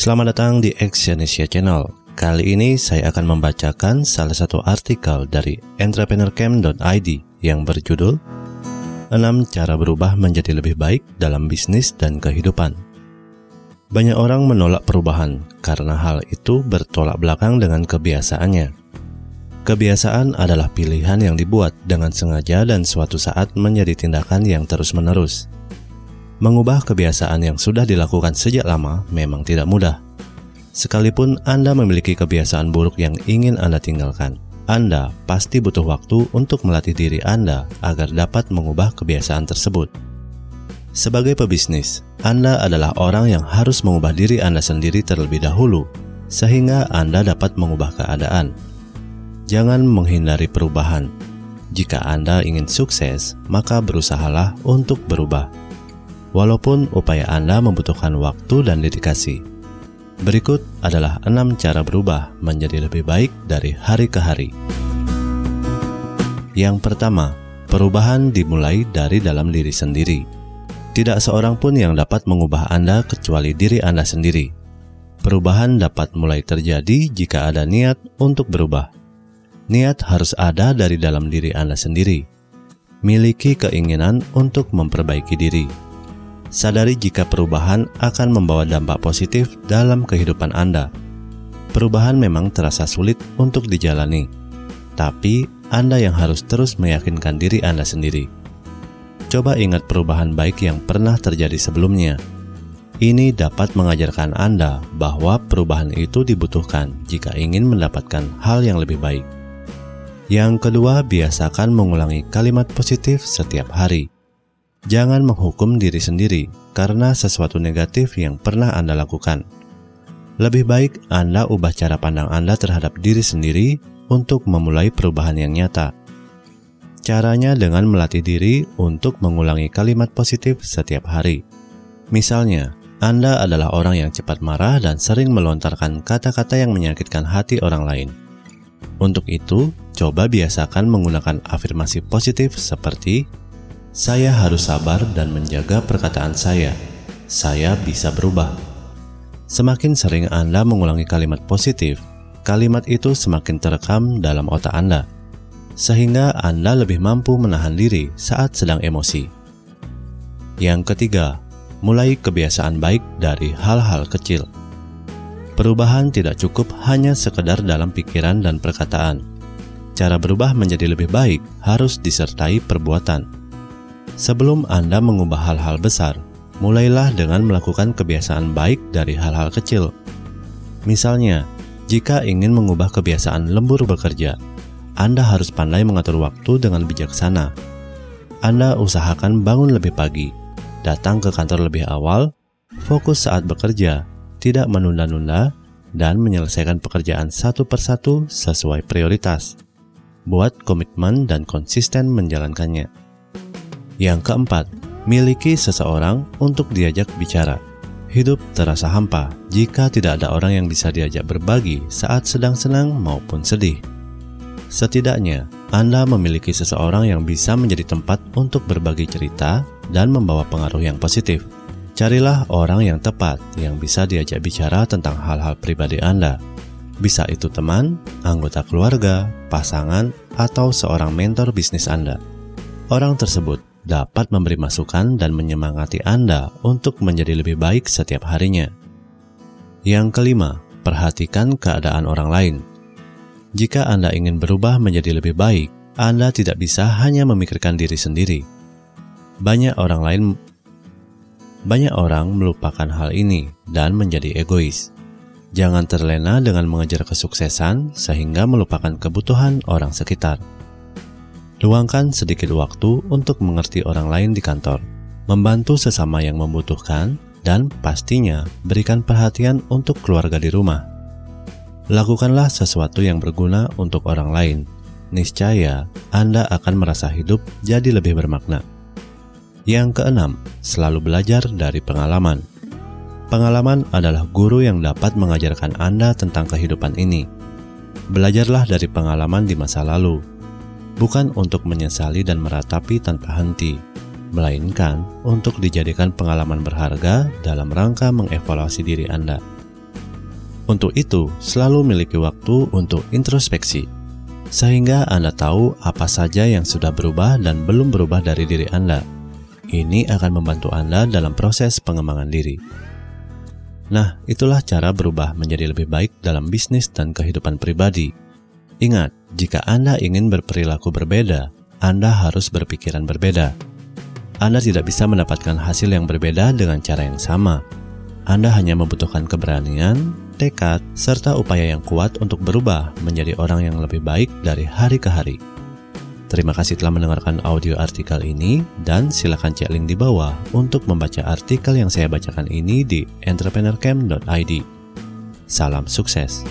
Selamat datang di Exyonesia Channel. Kali ini saya akan membacakan salah satu artikel dari entrepreneurcamp.id yang berjudul 6 cara berubah menjadi lebih baik dalam bisnis dan kehidupan. Banyak orang menolak perubahan karena hal itu bertolak belakang dengan kebiasaannya. Kebiasaan adalah pilihan yang dibuat dengan sengaja dan suatu saat menjadi tindakan yang terus-menerus. Mengubah kebiasaan yang sudah dilakukan sejak lama memang tidak mudah. Sekalipun Anda memiliki kebiasaan buruk yang ingin Anda tinggalkan, Anda pasti butuh waktu untuk melatih diri Anda agar dapat mengubah kebiasaan tersebut. Sebagai pebisnis, Anda adalah orang yang harus mengubah diri Anda sendiri terlebih dahulu, sehingga Anda dapat mengubah keadaan. Jangan menghindari perubahan. Jika Anda ingin sukses, maka berusahalah untuk berubah walaupun upaya Anda membutuhkan waktu dan dedikasi. Berikut adalah enam cara berubah menjadi lebih baik dari hari ke hari. Yang pertama, perubahan dimulai dari dalam diri sendiri. Tidak seorang pun yang dapat mengubah Anda kecuali diri Anda sendiri. Perubahan dapat mulai terjadi jika ada niat untuk berubah. Niat harus ada dari dalam diri Anda sendiri. Miliki keinginan untuk memperbaiki diri sadari jika perubahan akan membawa dampak positif dalam kehidupan Anda. Perubahan memang terasa sulit untuk dijalani, tapi Anda yang harus terus meyakinkan diri Anda sendiri. Coba ingat perubahan baik yang pernah terjadi sebelumnya. Ini dapat mengajarkan Anda bahwa perubahan itu dibutuhkan jika ingin mendapatkan hal yang lebih baik. Yang kedua, biasakan mengulangi kalimat positif setiap hari. Jangan menghukum diri sendiri karena sesuatu negatif yang pernah Anda lakukan. Lebih baik Anda ubah cara pandang Anda terhadap diri sendiri untuk memulai perubahan yang nyata. Caranya dengan melatih diri untuk mengulangi kalimat positif setiap hari. Misalnya, Anda adalah orang yang cepat marah dan sering melontarkan kata-kata yang menyakitkan hati orang lain. Untuk itu, coba biasakan menggunakan afirmasi positif seperti saya harus sabar dan menjaga perkataan saya. Saya bisa berubah. Semakin sering Anda mengulangi kalimat positif, kalimat itu semakin terekam dalam otak Anda, sehingga Anda lebih mampu menahan diri saat sedang emosi. Yang ketiga, mulai kebiasaan baik dari hal-hal kecil. Perubahan tidak cukup hanya sekedar dalam pikiran dan perkataan. Cara berubah menjadi lebih baik harus disertai perbuatan Sebelum Anda mengubah hal-hal besar, mulailah dengan melakukan kebiasaan baik dari hal-hal kecil. Misalnya, jika ingin mengubah kebiasaan lembur bekerja, Anda harus pandai mengatur waktu dengan bijaksana. Anda usahakan bangun lebih pagi, datang ke kantor lebih awal, fokus saat bekerja, tidak menunda-nunda, dan menyelesaikan pekerjaan satu persatu sesuai prioritas. Buat komitmen dan konsisten menjalankannya. Yang keempat, miliki seseorang untuk diajak bicara. Hidup terasa hampa jika tidak ada orang yang bisa diajak berbagi saat sedang senang maupun sedih. Setidaknya, Anda memiliki seseorang yang bisa menjadi tempat untuk berbagi cerita dan membawa pengaruh yang positif. Carilah orang yang tepat yang bisa diajak bicara tentang hal-hal pribadi Anda. Bisa itu teman, anggota keluarga, pasangan, atau seorang mentor bisnis Anda. Orang tersebut dapat memberi masukan dan menyemangati Anda untuk menjadi lebih baik setiap harinya. Yang kelima, perhatikan keadaan orang lain. Jika Anda ingin berubah menjadi lebih baik, Anda tidak bisa hanya memikirkan diri sendiri. Banyak orang lain banyak orang melupakan hal ini dan menjadi egois. Jangan terlena dengan mengejar kesuksesan sehingga melupakan kebutuhan orang sekitar. Luangkan sedikit waktu untuk mengerti orang lain di kantor, membantu sesama yang membutuhkan, dan pastinya berikan perhatian untuk keluarga di rumah. Lakukanlah sesuatu yang berguna untuk orang lain. Niscaya Anda akan merasa hidup jadi lebih bermakna. Yang keenam, selalu belajar dari pengalaman. Pengalaman adalah guru yang dapat mengajarkan Anda tentang kehidupan ini. Belajarlah dari pengalaman di masa lalu, bukan untuk menyesali dan meratapi tanpa henti, melainkan untuk dijadikan pengalaman berharga dalam rangka mengevaluasi diri Anda. Untuk itu, selalu miliki waktu untuk introspeksi, sehingga Anda tahu apa saja yang sudah berubah dan belum berubah dari diri Anda. Ini akan membantu Anda dalam proses pengembangan diri. Nah, itulah cara berubah menjadi lebih baik dalam bisnis dan kehidupan pribadi. Ingat, jika Anda ingin berperilaku berbeda, Anda harus berpikiran berbeda. Anda tidak bisa mendapatkan hasil yang berbeda dengan cara yang sama. Anda hanya membutuhkan keberanian, tekad, serta upaya yang kuat untuk berubah menjadi orang yang lebih baik dari hari ke hari. Terima kasih telah mendengarkan audio artikel ini dan silakan cek link di bawah untuk membaca artikel yang saya bacakan ini di entrepreneurcamp.id. Salam sukses.